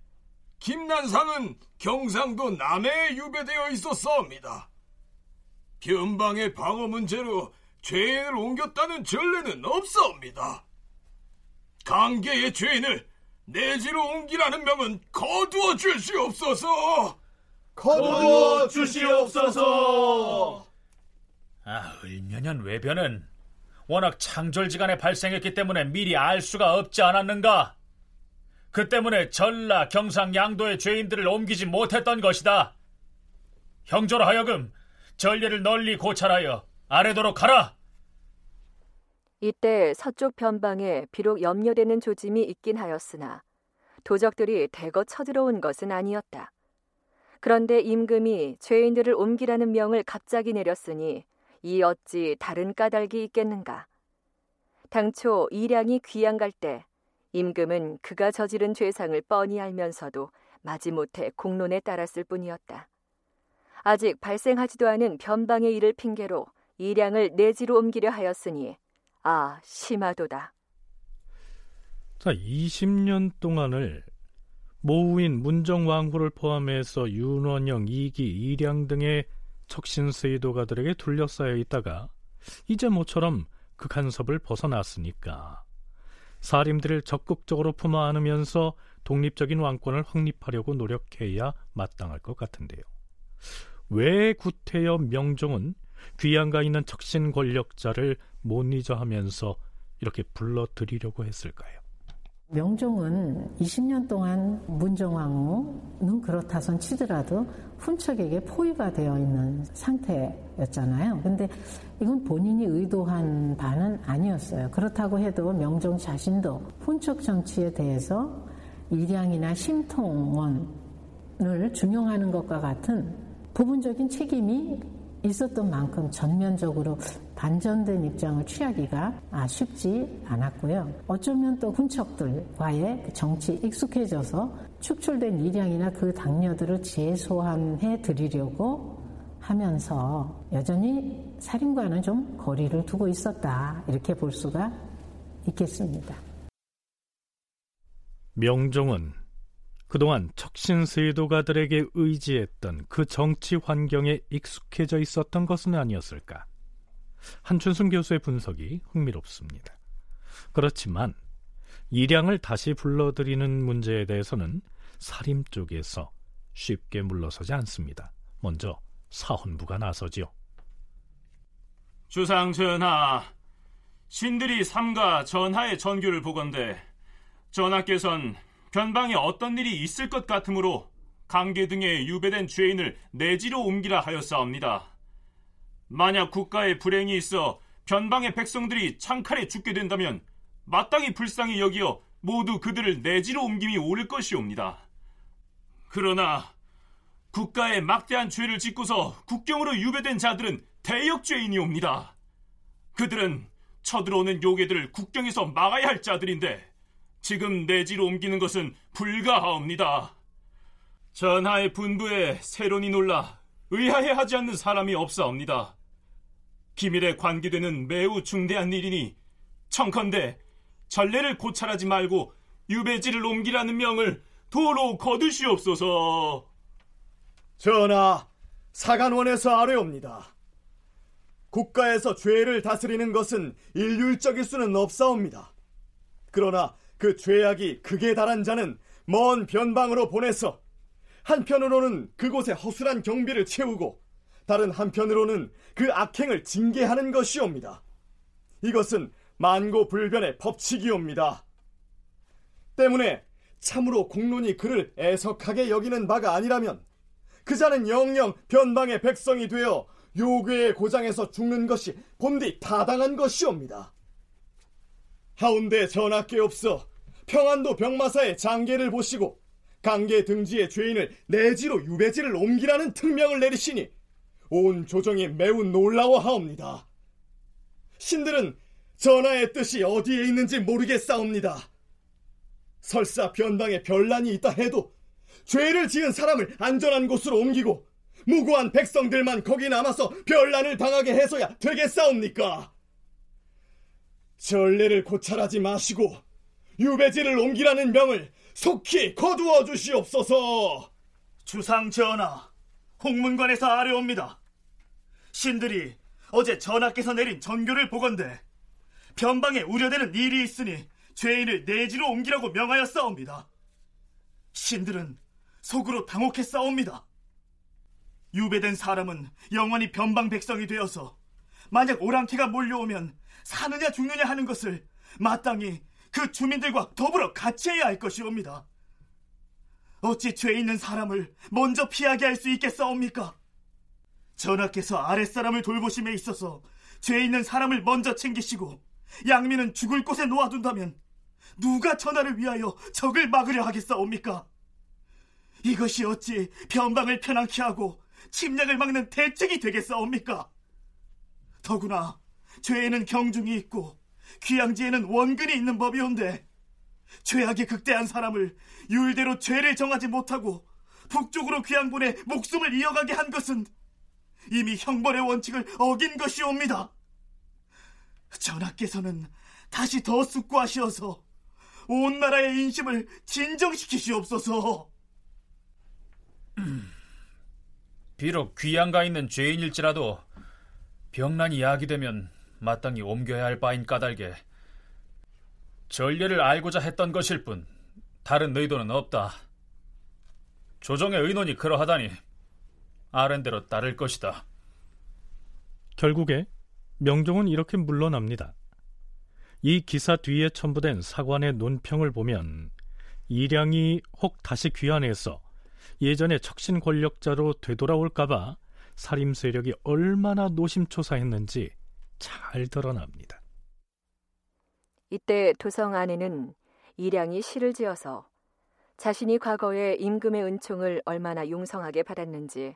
김난상은 경상도 남해에 유배되어 있었사옵니다. 변방의 방어 문제로 죄인을 옮겼다는 전례는 없사옵니다. 강계의 죄인을 내지로 옮기라는 명은 거두어 주시옵소서.
거두어 주시옵소서.
아, 을면현 외변은 워낙 창졸지간에 발생했기 때문에 미리 알 수가 없지 않았는가? 그 때문에 전라, 경상, 양도의 죄인들을 옮기지 못했던 것이다. 형조로 하여금 전례를 널리 고찰하여 아래도록 하라.
이때 서쪽 변방에 비록 염려되는 조짐이 있긴 하였으나 도적들이 대거 쳐들어온 것은 아니었다. 그런데 임금이 죄인들을 옮기라는 명을 갑자기 내렸으니 이 어찌 다른 까닭이 있겠는가. 당초 이량이 귀양 갈 때 임금은 그가 저지른 죄상을 뻔히 알면서도 마지못해 공론에 따랐을 뿐이었다. 아직 발생하지도 않은 변방의 일을 핑계로 이량을 내지로 옮기려 하였으니 아 심하도다.
자, 20년 동안을 모우인 문정왕후를 포함해서 윤원영, 이기, 이량 등의 척신세이도가들에게 둘러싸여 있다가 이제 모처럼 그 간섭을 벗어났으니까 사림들을 적극적으로 품어 안으면서 독립적인 왕권을 확립하려고 노력해야 마땅할 것 같은데요. 왜 구태여 명종은 귀양가 있는 척신 권력자를 못 잊어 하면서 이렇게 불러들이려고 했을까요?
명종은 20년 동안 문정왕후는 그렇다선 치더라도 훈척에게 포위가 되어 있는 상태였잖아요. 근데 이건 본인이 의도한 바는 아니었어요. 그렇다고 해도 명종 자신도 훈척 정치에 대해서 일양이나 심통원을 중용하는 것과 같은 부분적인 책임이 있었던 만큼 전면적으로 반전된 입장을 취하기가 아, 쉽지 않았고요. 어쩌면 또 훈척들과의 그 정치 익숙해져서 축출된 일량이나 그 당녀들을 재소환해 드리려고 하면서 여전히 살인과는 좀 거리를 두고 있었다. 이렇게 볼 수가 있겠습니다.
명종은 그동안 척신세도가들에게 의지했던 그 정치 환경에 익숙해져 있었던 것은 아니었을까? 한춘순 교수의 분석이 흥미롭습니다. 그렇지만 이량을 다시 불러들이는 문제에 대해서는 사림 쪽에서 쉽게 물러서지 않습니다. 먼저 사헌부가 나서지요.
주상 전하, 신들이 삼가 전하의 전교를 보건대 전하께선 변방에 어떤 일이 있을 것 같으므로 강계 등에 유배된 죄인을 내지로 옮기라 하였사옵니다. 만약 국가에 불행이 있어 변방의 백성들이 창칼에 죽게 된다면 마땅히 불쌍히 여기어 모두 그들을 내지로 옮김이 옳을 것이옵니다. 그러나 국가에 막대한 죄를 짓고서 국경으로 유배된 자들은 대역죄인이옵니다. 그들은 쳐들어오는 요괴들을 국경에서 막아야 할 자들인데 지금 내지로 옮기는 것은 불가하옵니다. 전하의 분부에 세론이 놀라 의아해 하지 않는 사람이 없사옵니다. 기밀에 관계되는 매우 중대한 일이니 청컨대 전례를 고찰하지 말고 유배지를 옮기라는 명을 도로 거두시옵소서.
전하, 사간원에서 아뢰옵니다. 국가에서 죄를 다스리는 것은 일률적일 수는 없사옵니다. 그러나 그 죄악이 극에 달한 자는 먼 변방으로 보내서 한편으로는 그곳에 허술한 경비를 채우고 다른 한편으로는 그 악행을 징계하는 것이옵니다. 이것은 만고불변의 법칙이옵니다. 때문에 참으로 공론이 그를 애석하게 여기는 바가 아니라면 그 자는 영영 변방의 백성이 되어 요괴의 고장에서 죽는 것이 본디 타당한 것이옵니다. 하운데 전하께 없어 평안도 병마사의 장계를 보시고 강계 등지의 죄인을 내지로 유배지를 옮기라는 특명을 내리시니 온 조정이 매우 놀라워하옵니다. 신들은 전하의 뜻이 어디에 있는지 모르겠사옵니다. 설사 변방에 별난이 있다 해도 죄를 지은 사람을 안전한 곳으로 옮기고 무고한 백성들만 거기 남아서 별난을 당하게 해서야 되겠사옵니까? 전례를 고찰하지 마시고 유배지를 옮기라는 명을 속히 거두어 주시옵소서.
주상 전하, 홍문관에서 아뢰옵니다. 신들이 어제 전하께서 내린 전교를 보건대 변방에 우려되는 일이 있으니 죄인을 내지로 옮기라고 명하였사옵니다. 신들은 속으로 당혹했사옵니다. 유배된 사람은 영원히 변방 백성이 되어서 만약 오랑캐가 몰려오면 사느냐 죽느냐 하는 것을 마땅히 그 주민들과 더불어 같이 해야 할 것이옵니다. 어찌 죄 있는 사람을 먼저 피하게 할 수 있겠사옵니까? 전하께서 아랫사람을 돌보심에 있어서 죄 있는 사람을 먼저 챙기시고 양민은 죽을 곳에 놓아둔다면 누가 전하를 위하여 적을 막으려 하겠사옵니까? 이것이 어찌 변방을 편안케 하고 침략을 막는 대책이 되겠사옵니까? 더구나 죄에는 경중이 있고 귀양지에는 원근이 있는 법이온데 죄악이 극대한 사람을 율대로 죄를 정하지 못하고 북쪽으로 귀양 보내 목숨을 이어가게 한 것은 이미 형벌의 원칙을 어긴 것이옵니다. 전하께서는 다시 더 숙고하시어서 온 나라의 인심을 진정시키시옵소서.
비록 귀양가 있는 죄인일지라도 병난이 야기되면 마땅히 옮겨야 할 바인 까닭에 전례를 알고자 했던 것일 뿐 다른 의도는 없다. 조정의 의논이 그러하다니 아랜대로 따를 것이다.
결국에 명종은 이렇게 물러납니다. 이 기사 뒤에 첨부된 사관의 논평을 보면 이량이 혹 다시 귀환해서 예전의 척신 권력자로 되돌아올까봐 살림 세력이 얼마나 노심초사했는지 잘 드러납니다.
이때 도성 안에는 이량이 시를 지어서 자신이 과거에 임금의 은총을 얼마나 용성하게 받았는지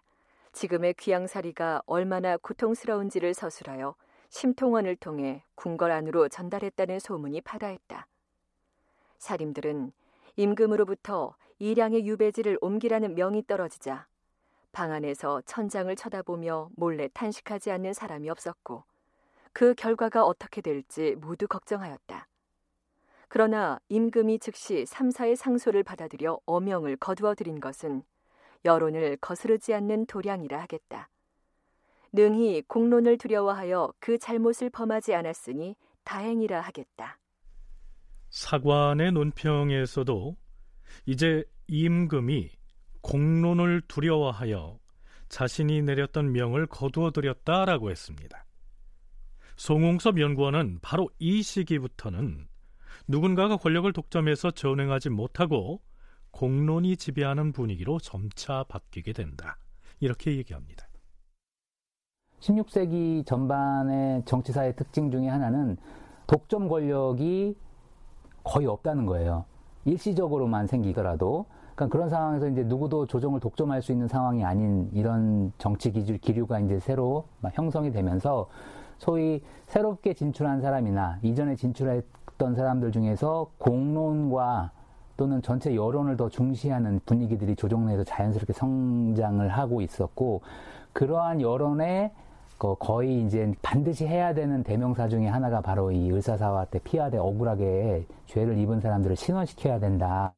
지금의 귀양살이가 얼마나 고통스러운지를 서술하여 심통원을 통해 궁궐 안으로 전달했다는 소문이 파다했다. 사림들은 임금으로부터 이량의 유배지를 옮기라는 명이 떨어지자 방 안에서 천장을 쳐다보며 몰래 탄식하지 않는 사람이 없었고 그 결과가 어떻게 될지 모두 걱정하였다. 그러나 임금이 즉시 삼사의 상소를 받아들여 어명을 거두어 들인 것은 여론을 거스르지 않는 도량이라 하겠다. 능히 공론을 두려워하여 그 잘못을 범하지 않았으니 다행이라 하겠다.
사관의 논평에서도 이제 임금이 공론을 두려워하여 자신이 내렸던 명을 거두어 들였다라고 했습니다. 송웅섭 연구원은 바로 이 시기부터는 누군가가 권력을 독점해서 전행하지 못하고 공론이 지배하는 분위기로 점차 바뀌게 된다. 이렇게 얘기합니다.
16세기 전반의 정치사의 특징 중에 하나는 독점 권력이 거의 없다는 거예요. 일시적으로만 생기더라도. 그러니까 그런 상황에서 이제 누구도 조정을 독점할 수 있는 상황이 아닌 이런 정치 기류가 이제 새로 형성이 되면서 소위 새롭게 진출한 사람이나 이전에 진출했던 사람들 중에서 공론과 또는 전체 여론을 더 중시하는 분위기들이 조정 내에서 자연스럽게 성장을 하고 있었고 그러한 여론에 거의 이제 반드시 해야 되는 대명사 중에 하나가 바로 이 을사사화 때 피하되 억울하게 죄를 입은 사람들을 신원시켜야 된다.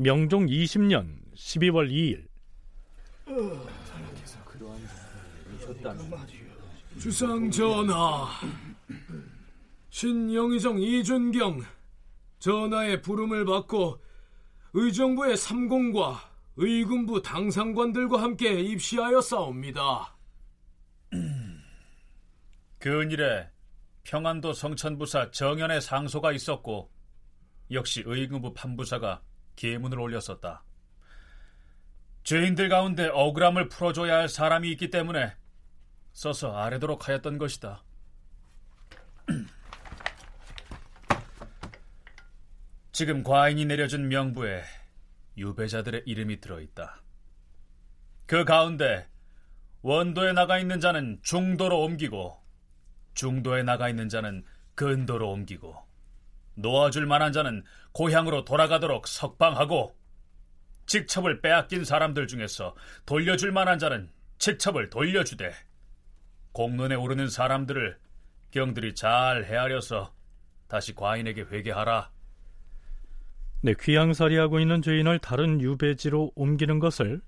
명종 20년 12월 2일
주상 전하, 신영의정 이준경 전하의 부름을 받고 의정부의 삼공과 의군부 당상관들과 함께 입시하여 싸웁니다.
근일에 평안도 성천부사 정연의 상소가 있었고 역시 의군부 판부사가 계문을 올렸었다. 죄인들 가운데 억울함을 풀어줘야 할 사람이 있기 때문에 써서 아래도록 하였던 것이다. 지금 과인이 내려준 명부에 유배자들의 이름이 들어있다. 그 가운데 원도에 나가 있는 자는 중도로 옮기고 중도에 나가 있는 자는 근도로 옮기고 놓아줄 만한 자는 고향으로 돌아가도록 석방하고 직첩을 빼앗긴 사람들 중에서 돌려줄 만한 자는 직첩을 돌려주되 공론에 오르는 사람들을 경들이 잘 헤아려서 다시 과인에게 회개하라.
네, 귀양살이하고 있는 죄인을 다른 유배지로 옮기는 것을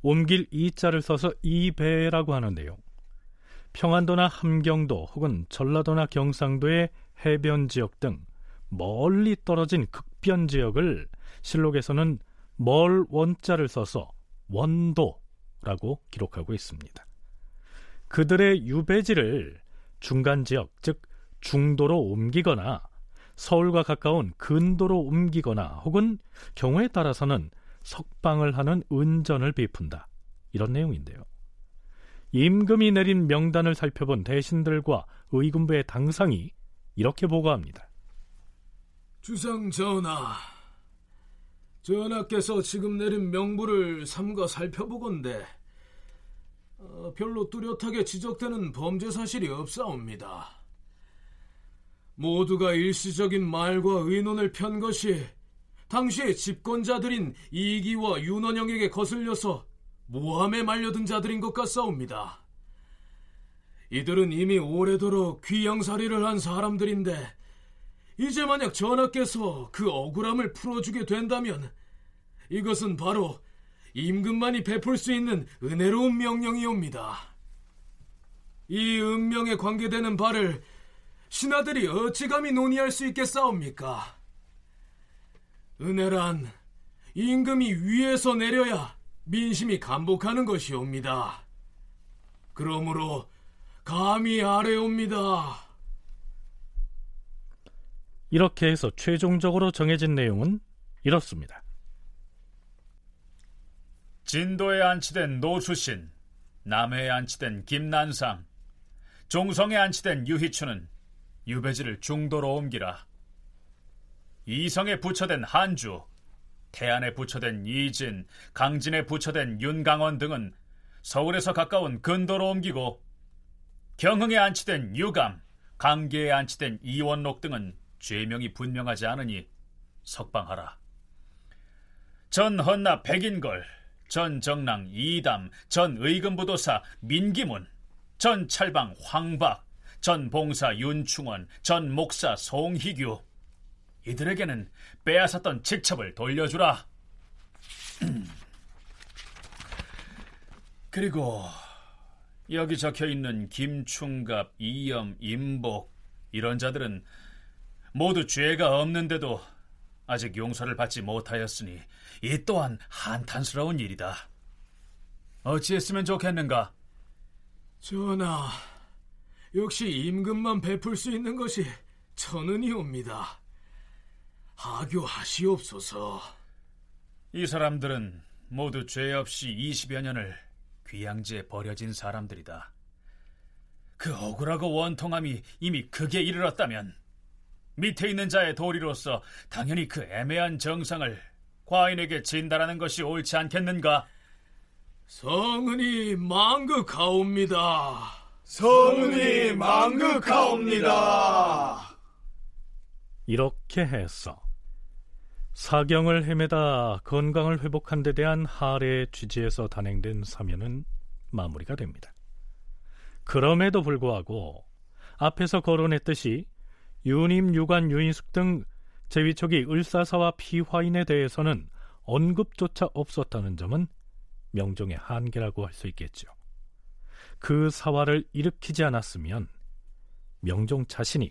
옮길 이자를 써서 이배라고 하는데요. 평안도나 함경도 혹은 전라도나 경상도의 해변 지역 등 멀리 떨어진 극변 지역을 실록에서는 멀 원자를 써서 원도라고 기록하고 있습니다. 그들의 유배지를 중간 지역, 즉 중도로 옮기거나 서울과 가까운 근도로 옮기거나 혹은 경우에 따라서는 석방을 하는 은전을 베푼다. 이런 내용인데요. 임금이 내린 명단을 살펴본 대신들과 의군부의 당상이 이렇게 보고합니다.
주상 전하, 전하께서 지금 내린 명부를 삼가 살펴보건대 어, 별로 뚜렷하게 지적되는 범죄 사실이 없사옵니다. 모두가 일시적인 말과 의논을 편 것이 당시의 집권자들인 이기와 윤원영에게 거슬려서 모함에 말려든 자들인 것 같사옵니다. 이들은 이미 오래도록 귀양살이를 한 사람들인데 이제 만약 전하께서 그 억울함을 풀어주게 된다면 이것은 바로 임금만이 베풀 수 있는 은혜로운 명령이옵니다. 이 은명에 관계되는 바를 신하들이 어찌 감히 논의할 수 있겠사옵니까? 은혜란 임금이 위에서 내려야 민심이 감복하는 것이옵니다. 그러므로 감히 아래옵니다.
이렇게 해서 최종적으로 정해진 내용은 이렇습니다.
진도에 안치된 노수신, 남해에 안치된 김난상, 종성에 안치된 유희춘은 유배지를 중도로 옮기라. 이성에 부처된 한주, 태안에 부처된 이진, 강진에 부처된 윤강원 등은 서울에서 가까운 근도로 옮기고 경흥에 안치된 유감, 강계에 안치된 이원록 등은 죄명이 분명하지 않으니 석방하라. 전 헌나 백인걸, 전 정랑 이담, 전 의금부도사 민기문, 전 찰방 황박, 전 봉사 윤충원, 전 목사 송희규 이들에게는 빼앗았던 직첩을 돌려주라. 그리고 여기 적혀 있는 김충갑, 이염, 임복 이런 자들은 모두 죄가 없는데도 아직 용서를 받지 못하였으니 이 또한 한탄스러운 일이다. 어찌했으면 좋겠는가?
전하, 역시 임금만 베풀 수 있는 것이 천은이옵니다. 하교하시옵소서.
이 사람들은 모두 죄 없이 20여 년을 귀양지에 버려진 사람들이다. 그 억울하고 원통함이 이미 극에 이르렀다면 밑에 있는 자의 도리로서 당연히 그 애매한 정상을 과인에게 진달하는 것이 옳지 않겠는가?
성은이 망극하옵니다.
성은이 망극하옵니다.
이렇게 해서 사경을 헤매다 건강을 회복한 데 대한 하례의 취지에서 단행된 사면은 마무리가 됩니다. 그럼에도 불구하고 앞에서 거론했듯이 유님, 유관, 유인숙 등 제위촉이 을사사와 피화인에 대해서는 언급조차 없었다는 점은 명종의 한계라고 할 수 있겠죠. 그 사화를 일으키지 않았으면 명종 자신이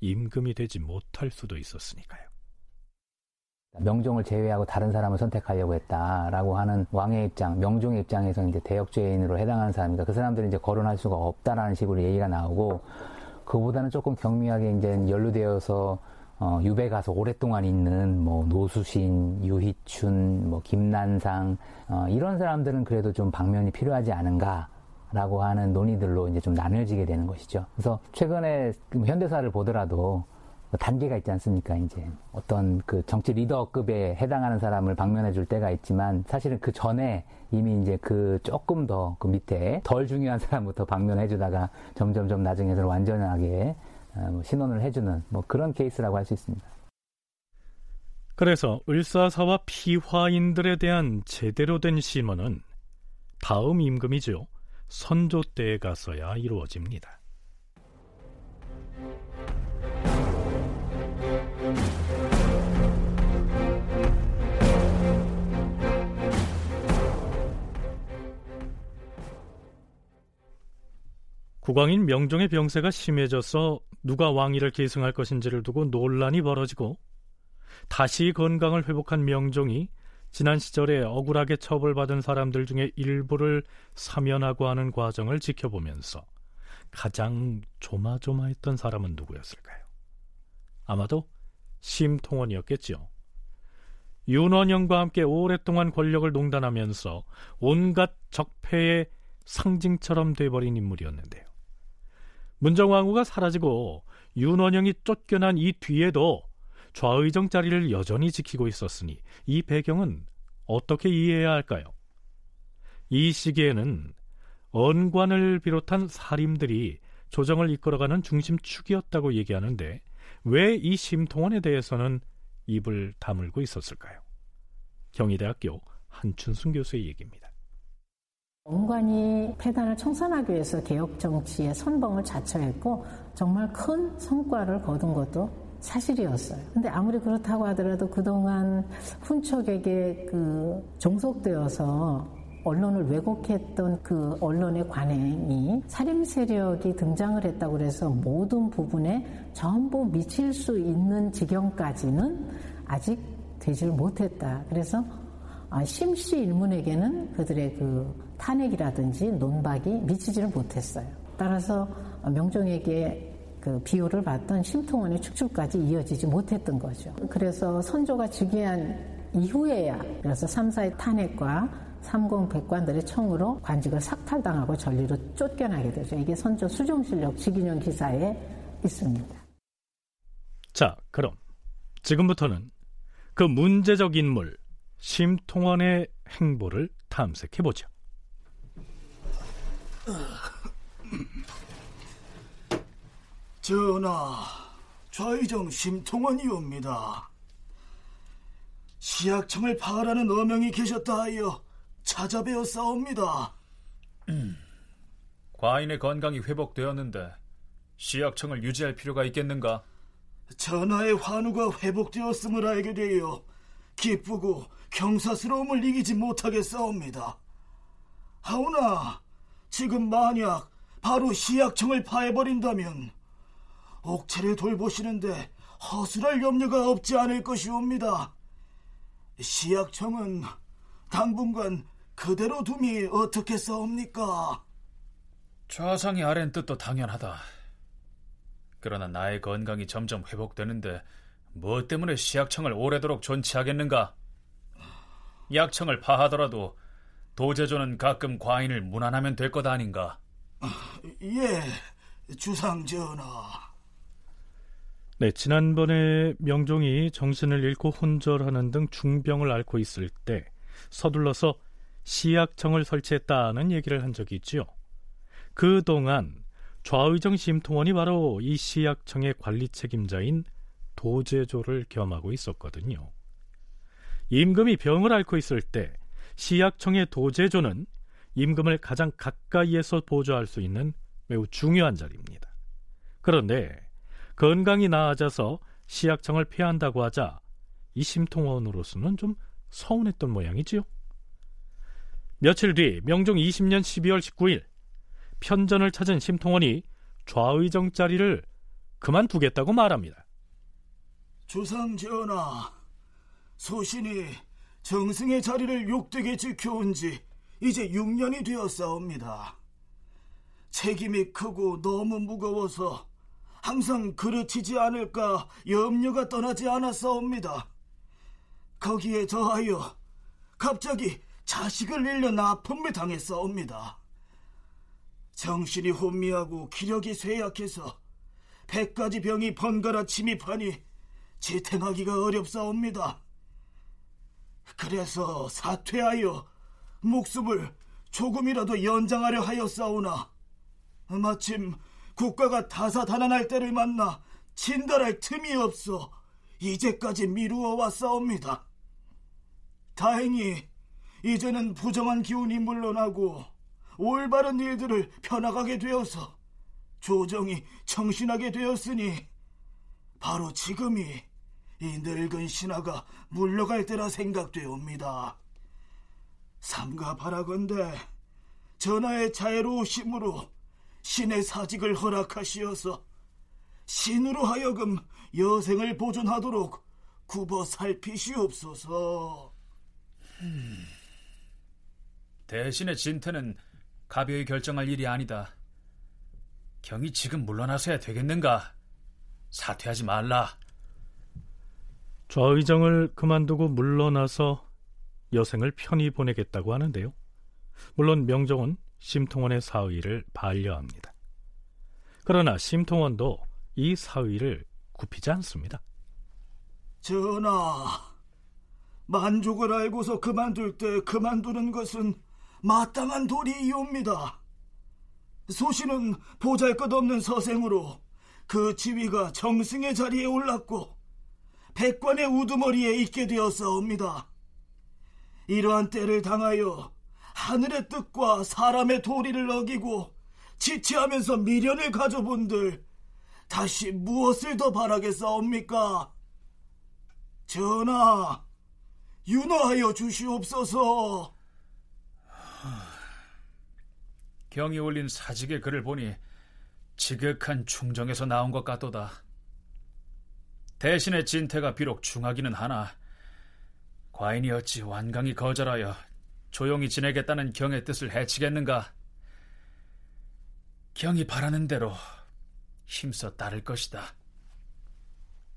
임금이 되지 못할 수도 있었으니까요.
명종을 제외하고 다른 사람을 선택하려고 했다라고 하는 왕의 입장, 명종의 입장에서 이제 대역죄인으로 해당하는 사람이니까 그 사람들은 이제 거론할 수가 없다라는 식으로 얘기가 나오고 그보다는 조금 경미하게 이제 연루되어서 어, 유배 가서 오랫동안 있는 뭐 노수신, 유희춘, 뭐 김난상 어, 이런 사람들은 그래도 좀 방면이 필요하지 않은가 라고 하는 논의들로 이제 좀 나눠지게 되는 것이죠. 그래서 최근에 현대사를 보더라도 단계가 있지 않습니까? 이제 어떤 그 정치 리더급에 해당하는 사람을 방면해 줄 때가 있지만 사실은 그 전에 이미 이제 그 조금 더 그 밑에 덜 중요한 사람부터 방면해 주다가 점점점 나중에는 완전하게 어, 뭐 신원을 해주는 뭐 그런 케이스라고 할 수 있습니다.
그래서 을사사와 피화인들에 대한 제대로 된 심언은 다음 임금이죠. 선조 때에 가서야 이루어집니다. 국왕인 명종의 병세가 심해져서 누가 왕위를 계승할 것인지를 두고 논란이 벌어지고 다시 건강을 회복한 명종이 지난 시절에 억울하게 처벌받은 사람들 중에 일부를 사면하고 하는 과정을 지켜보면서 가장 조마조마했던 사람은 누구였을까요? 아마도 심통원이었겠지요. 윤원영과 함께 오랫동안 권력을 농단하면서 온갖 적폐의 상징처럼 돼버린 인물이었는데요. 문정왕후가 사라지고 윤원영이 쫓겨난 이 뒤에도 좌의정 자리를 여전히 지키고 있었으니 이 배경은 어떻게 이해해야 할까요? 이 시기에는 언관을 비롯한 사림들이 조정을 이끌어가는 중심축이었다고 얘기하는데 왜 이 심통원에 대해서는 입을 다물고 있었을까요? 경희대학교 한춘순 교수의 얘기입니다.
원관이 폐단을 청산하기 위해서 개혁 정치의 선봉을 자처했고 정말 큰 성과를 거둔 것도 사실이었어요. 근데 아무리 그렇다고 하더라도 그동안 훈척에게 그 종속되어서 언론을 왜곡했던 그 언론의 관행이 살림 세력이 등장을 했다고 해서 모든 부분에 전부 미칠 수 있는 지경까지는 아직 되질 못했다. 그래서 아, 심씨 일문에게는 그들의 그 탄핵이라든지 논박이 미치지를 못했어요. 따라서 명종에게 그 비호를 받던 심통원의 축출까지 이어지지 못했던 거죠. 그래서 선조가 즉위한 이후에야 그래서 3사의 탄핵과 삼공 백관들의 청으로 관직을 삭탈당하고 전리로 쫓겨나게 되죠. 이게 선조 수종실력 직인용 기사에 있습니다.
자, 그럼 지금부터는 그 문제적 인물 심통원의 행보를 탐색해 보죠.
전하, 좌의정 심통원이옵니다.
시약청을 파하라는 어명이 계셨다 하여 찾아뵈어 싸웁니다.
음, 과인의 건강이 회복되었는데 시약청을 유지할 필요가 있겠는가?
전하의 환우가 회복되었음을 알게 되어 기쁘고 경사스러움을 이기지 못하겠사옵니다. 하오나 지금 만약 바로 시약청을 파해버린다면 옥체를 돌보시는데 허술할 염려가 없지 않을 것이옵니다. 시약청은 당분간 그대로 둠이 어떻게 싸웁니까?
좌상이 아랜 뜻도 당연하다. 그러나 나의 건강이 점점 회복되는데 뭐 때문에 시약청을 오래도록 존치하겠는가? 약청을 파하더라도 도제조는 가끔 과인을 무난하면 될 것 아닌가?
예, 주상 전하.
네, 지난번에 명종이 정신을 잃고 혼절하는 등 중병을 앓고 있을 때 서둘러서 시약청을 설치했다는 얘기를 한 적이 있지요. 그동안 좌의정 심통원이 바로 이 시약청의 관리 책임자인 도제조를 겸하고 있었거든요. 임금이 병을 앓고 있을 때 시약청의 도제조는 임금을 가장 가까이에서 보조할 수 있는 매우 중요한 자리입니다. 그런데 건강이 나아져서 시약청을 폐한다고 하자 이 심통원으로서는 좀 서운했던 모양이지요. 며칠 뒤 명종 20년 12월 19일 편전을 찾은 심통원이 좌의정 자리를 그만두겠다고 말합니다.
주상 전하, 소신이 정승의 자리를 욕되게 지켜온 지 이제 6년이 되었사옵니다. 책임이 크고 너무 무거워서 항상 그르치지 않을까 염려가 떠나지 않았사옵니다. 거기에 더하여 갑자기 자식을 잃는 아픔을 당했사옵니다. 정신이 혼미하고 기력이 쇠약해서 백가지 병이 번갈아 침입하니 지탱하기가 어렵사옵니다. 그래서 사퇴하여 목숨을 조금이라도 연장하려 하였사오나 마침 국가가 다사다난할 때를 만나 진달할 틈이 없어 이제까지 미루어 왔사옵니다. 다행히 이제는 부정한 기운이 물러나고 올바른 일들을 펴나가게 되어서 조정이 청신하게 되었으니 바로 지금이 이 늙은 신하가 물러갈 때라 생각되옵니다. 삼가 바라건대 전하의 자애로우심으로 신의 사직을 허락하시어서 신으로 하여금 여생을 보존하도록 굽어 살피시옵소서. 음.
대신에 진태는 가벼이 결정할 일이 아니다. 경이 지금 물러나서야 되겠는가? 사퇴하지 말라.
좌의정을 그만두고 물러나서 여생을 편히 보내겠다고 하는데요. 물론 명종은 심통원의 사의를 반려합니다. 그러나 심통원도 이 사의를 굽히지 않습니다.
전하, 만족을 알고서 그만둘 때 그만두는 것은 마땅한 도리이옵니다. 소신은 보잘것없는 서생으로 그 지위가 정승의 자리에 올랐고 백관의 우두머리에 있게 되었사옵니다. 이러한 때를 당하여 하늘의 뜻과 사람의 도리를 어기고 지체하면서 미련을 가져본들 다시 무엇을 더 바라겠사옵니까? 전하, 윤호하여 주시옵소서.
경이 올린 사직의 글을 보니 지극한 충정에서 나온 것 같도다. 대신에 진태가 비록 중하기는 하나 과인이 어찌 완강히 거절하여 조용히 지내겠다는 경의 뜻을 해치겠는가? 경이 바라는 대로 힘써 따를 것이다.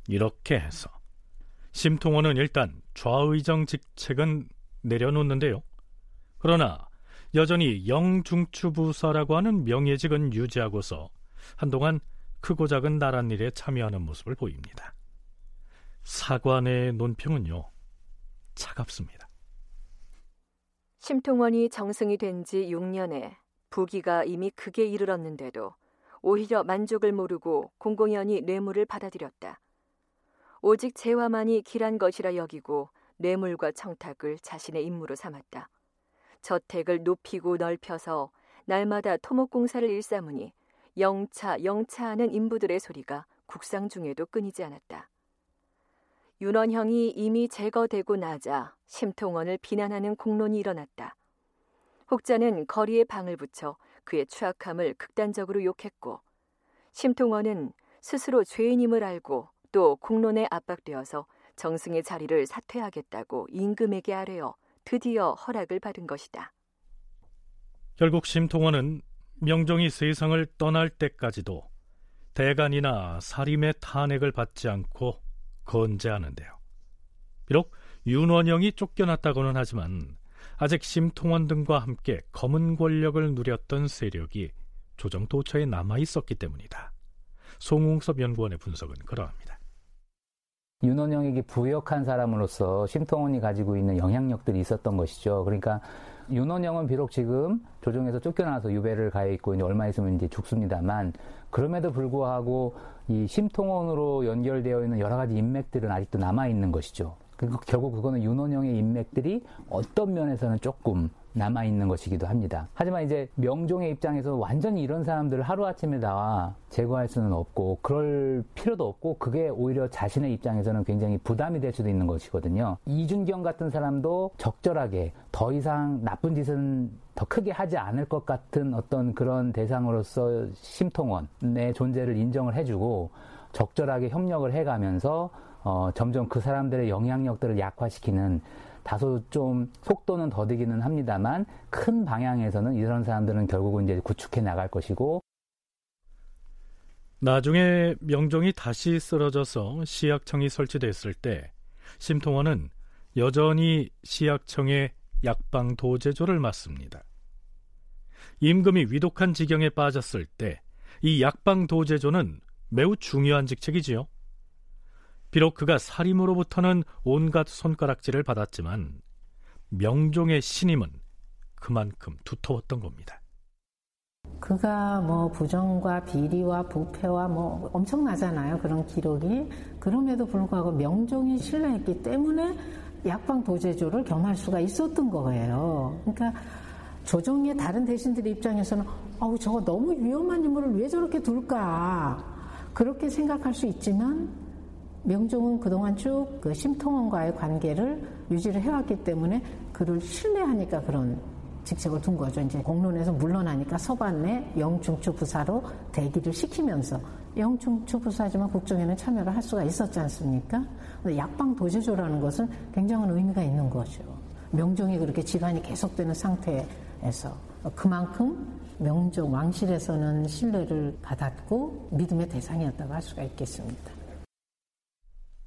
이렇게 해서 심통원은 일단 좌의정 직책은 내려놓는데요. 그러나 여전히 영중추부사라고 하는 명예직은 유지하고서 한동안 크고 작은 나란 일에 참여하는 모습을 보입니다. 사관의 논평은요, 차갑습니다.
심통원이 정승이 된 지 6년에 부기가 이미 크게 이르렀는데도 오히려 만족을 모르고 공공연히 뇌물을 받아들였다. 오직 재화만이 길한 것이라 여기고 뇌물과 청탁을 자신의 임무로 삼았다. 저택을 높이고 넓혀서 날마다 토목공사를 일삼으니 영차 영차하는 인부들의 소리가 국상 중에도 끊이지 않았다. 윤원형이 이미 제거되고 나자 심통원을 비난하는 공론이 일어났다. 혹자는 거리에 방을 붙여 그의 추악함을 극단적으로 욕했고 심통원은 스스로 죄인임을 알고 또 공론에 압박되어서 정승의 자리를 사퇴하겠다고 임금에게 아뢰어 드디어 허락을 받은 것이다.
결국 심통원은 명종이 세상을 떠날 때까지도 대간이나 사림의 탄핵을 받지 않고 건재하는데요. 비록 윤원영이 쫓겨났다고는 하지만 아직 심통원 등과 함께 검은 권력을 누렸던 세력이 조정 도처에 남아 있었기 때문이다. 송웅섭 연구원의 분석은 그러합니다.
윤원영에게 부역한 사람으로서 심통원이 가지고 있는 영향력들이 있었던 것이죠. 그러니까 윤원영은 비록 지금 조정에서 쫓겨나서 유배를 가 있고 이제 얼마 있으면 이제 죽습니다만 그럼에도 불구하고 이 심통원으로 연결되어 있는 여러 가지 인맥들은 아직도 남아 있는 것이죠. 그러니까 결국 그거는 윤원영의 인맥들이 어떤 면에서는 조금 남아 있는 것이기도 합니다. 하지만 이제 명종의 입장에서 완전히 이런 사람들을 하루아침에 나와 제거할 수는 없고 그럴 필요도 없고 그게 오히려 자신의 입장에서는 굉장히 부담이 될 수도 있는 것이거든요. 이준경 같은 사람도 적절하게 더 이상 나쁜 짓은 더 크게 하지 않을 것 같은 어떤 그런 대상으로서 심통원의 존재를 인정을 해주고 적절하게 협력을 해가면서 어, 점점 그 사람들의 영향력들을 약화시키는 다소 좀 속도는 더디기는 합니다만 큰 방향에서는 이런 사람들은 결국은 이제 구축해 나갈 것이고
나중에 명종이 다시 쓰러져서 시약청이 설치됐을 때 심통원은 여전히 시약청의 약방 도제조를 맡습니다. 임금이 위독한 지경에 빠졌을 때 이 약방 도제조는 매우 중요한 직책이지요. 비록 그가 사림으로부터는 온갖 손가락질을 받았지만 명종의 신임은 그만큼 두터웠던 겁니다.
그가 뭐 부정과 비리와 부패와 뭐 엄청나잖아요. 그런 기록이. 그럼에도 불구하고 명종이 신뢰했기 때문에 약방 도제조를 겸할 수가 있었던 거예요. 그러니까 조정의 다른 대신들의 입장에서는 어우 저거 너무 위험한 인물을 왜 저렇게 둘까 그렇게 생각할 수 있지만 명종은 그동안 쭉 그 심통원과의 관계를 유지를 해왔기 때문에 그를 신뢰하니까 그런 직책을 둔 거죠. 이제 공론에서 물러나니까 서반내 영충추 부사로 대기를 시키면서 영충추 부사지만 국정에는 참여를 할 수가 있었지 않습니까? 약방 도제조라는 것은 굉장한 의미가 있는 거죠. 명종이 그렇게 지간이 계속되는 상태에서 그만큼 명종 왕실에서는 신뢰를 받았고 믿음의 대상이었다고 할 수가 있겠습니다.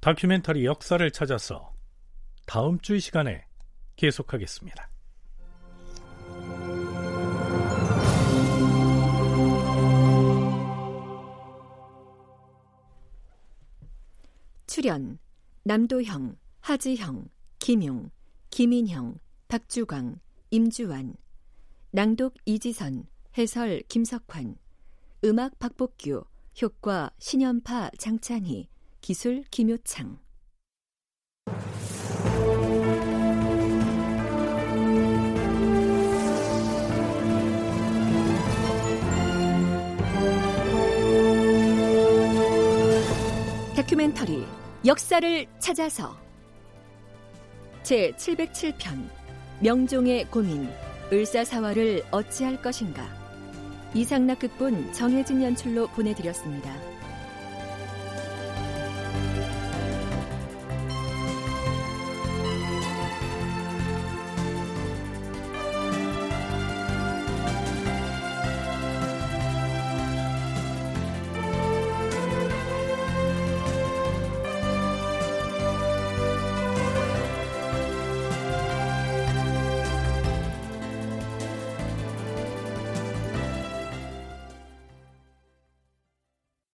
다큐멘터리 역사를 찾아서 다음 주 이 시간에 계속하겠습니다.
출연 남도형, 하지형, 김용, 김인형, 박주광, 임주환 낭독 이지선, 해설 김석환 음악 박복규, 효과 신연파 장찬희 기술 김효창. 다큐멘터리 역사를 찾아서. 제 707편 명종의 고민 을사사화를 어찌할 것인가. 이상락 극본 정혜진 연출로 보내드렸습니다.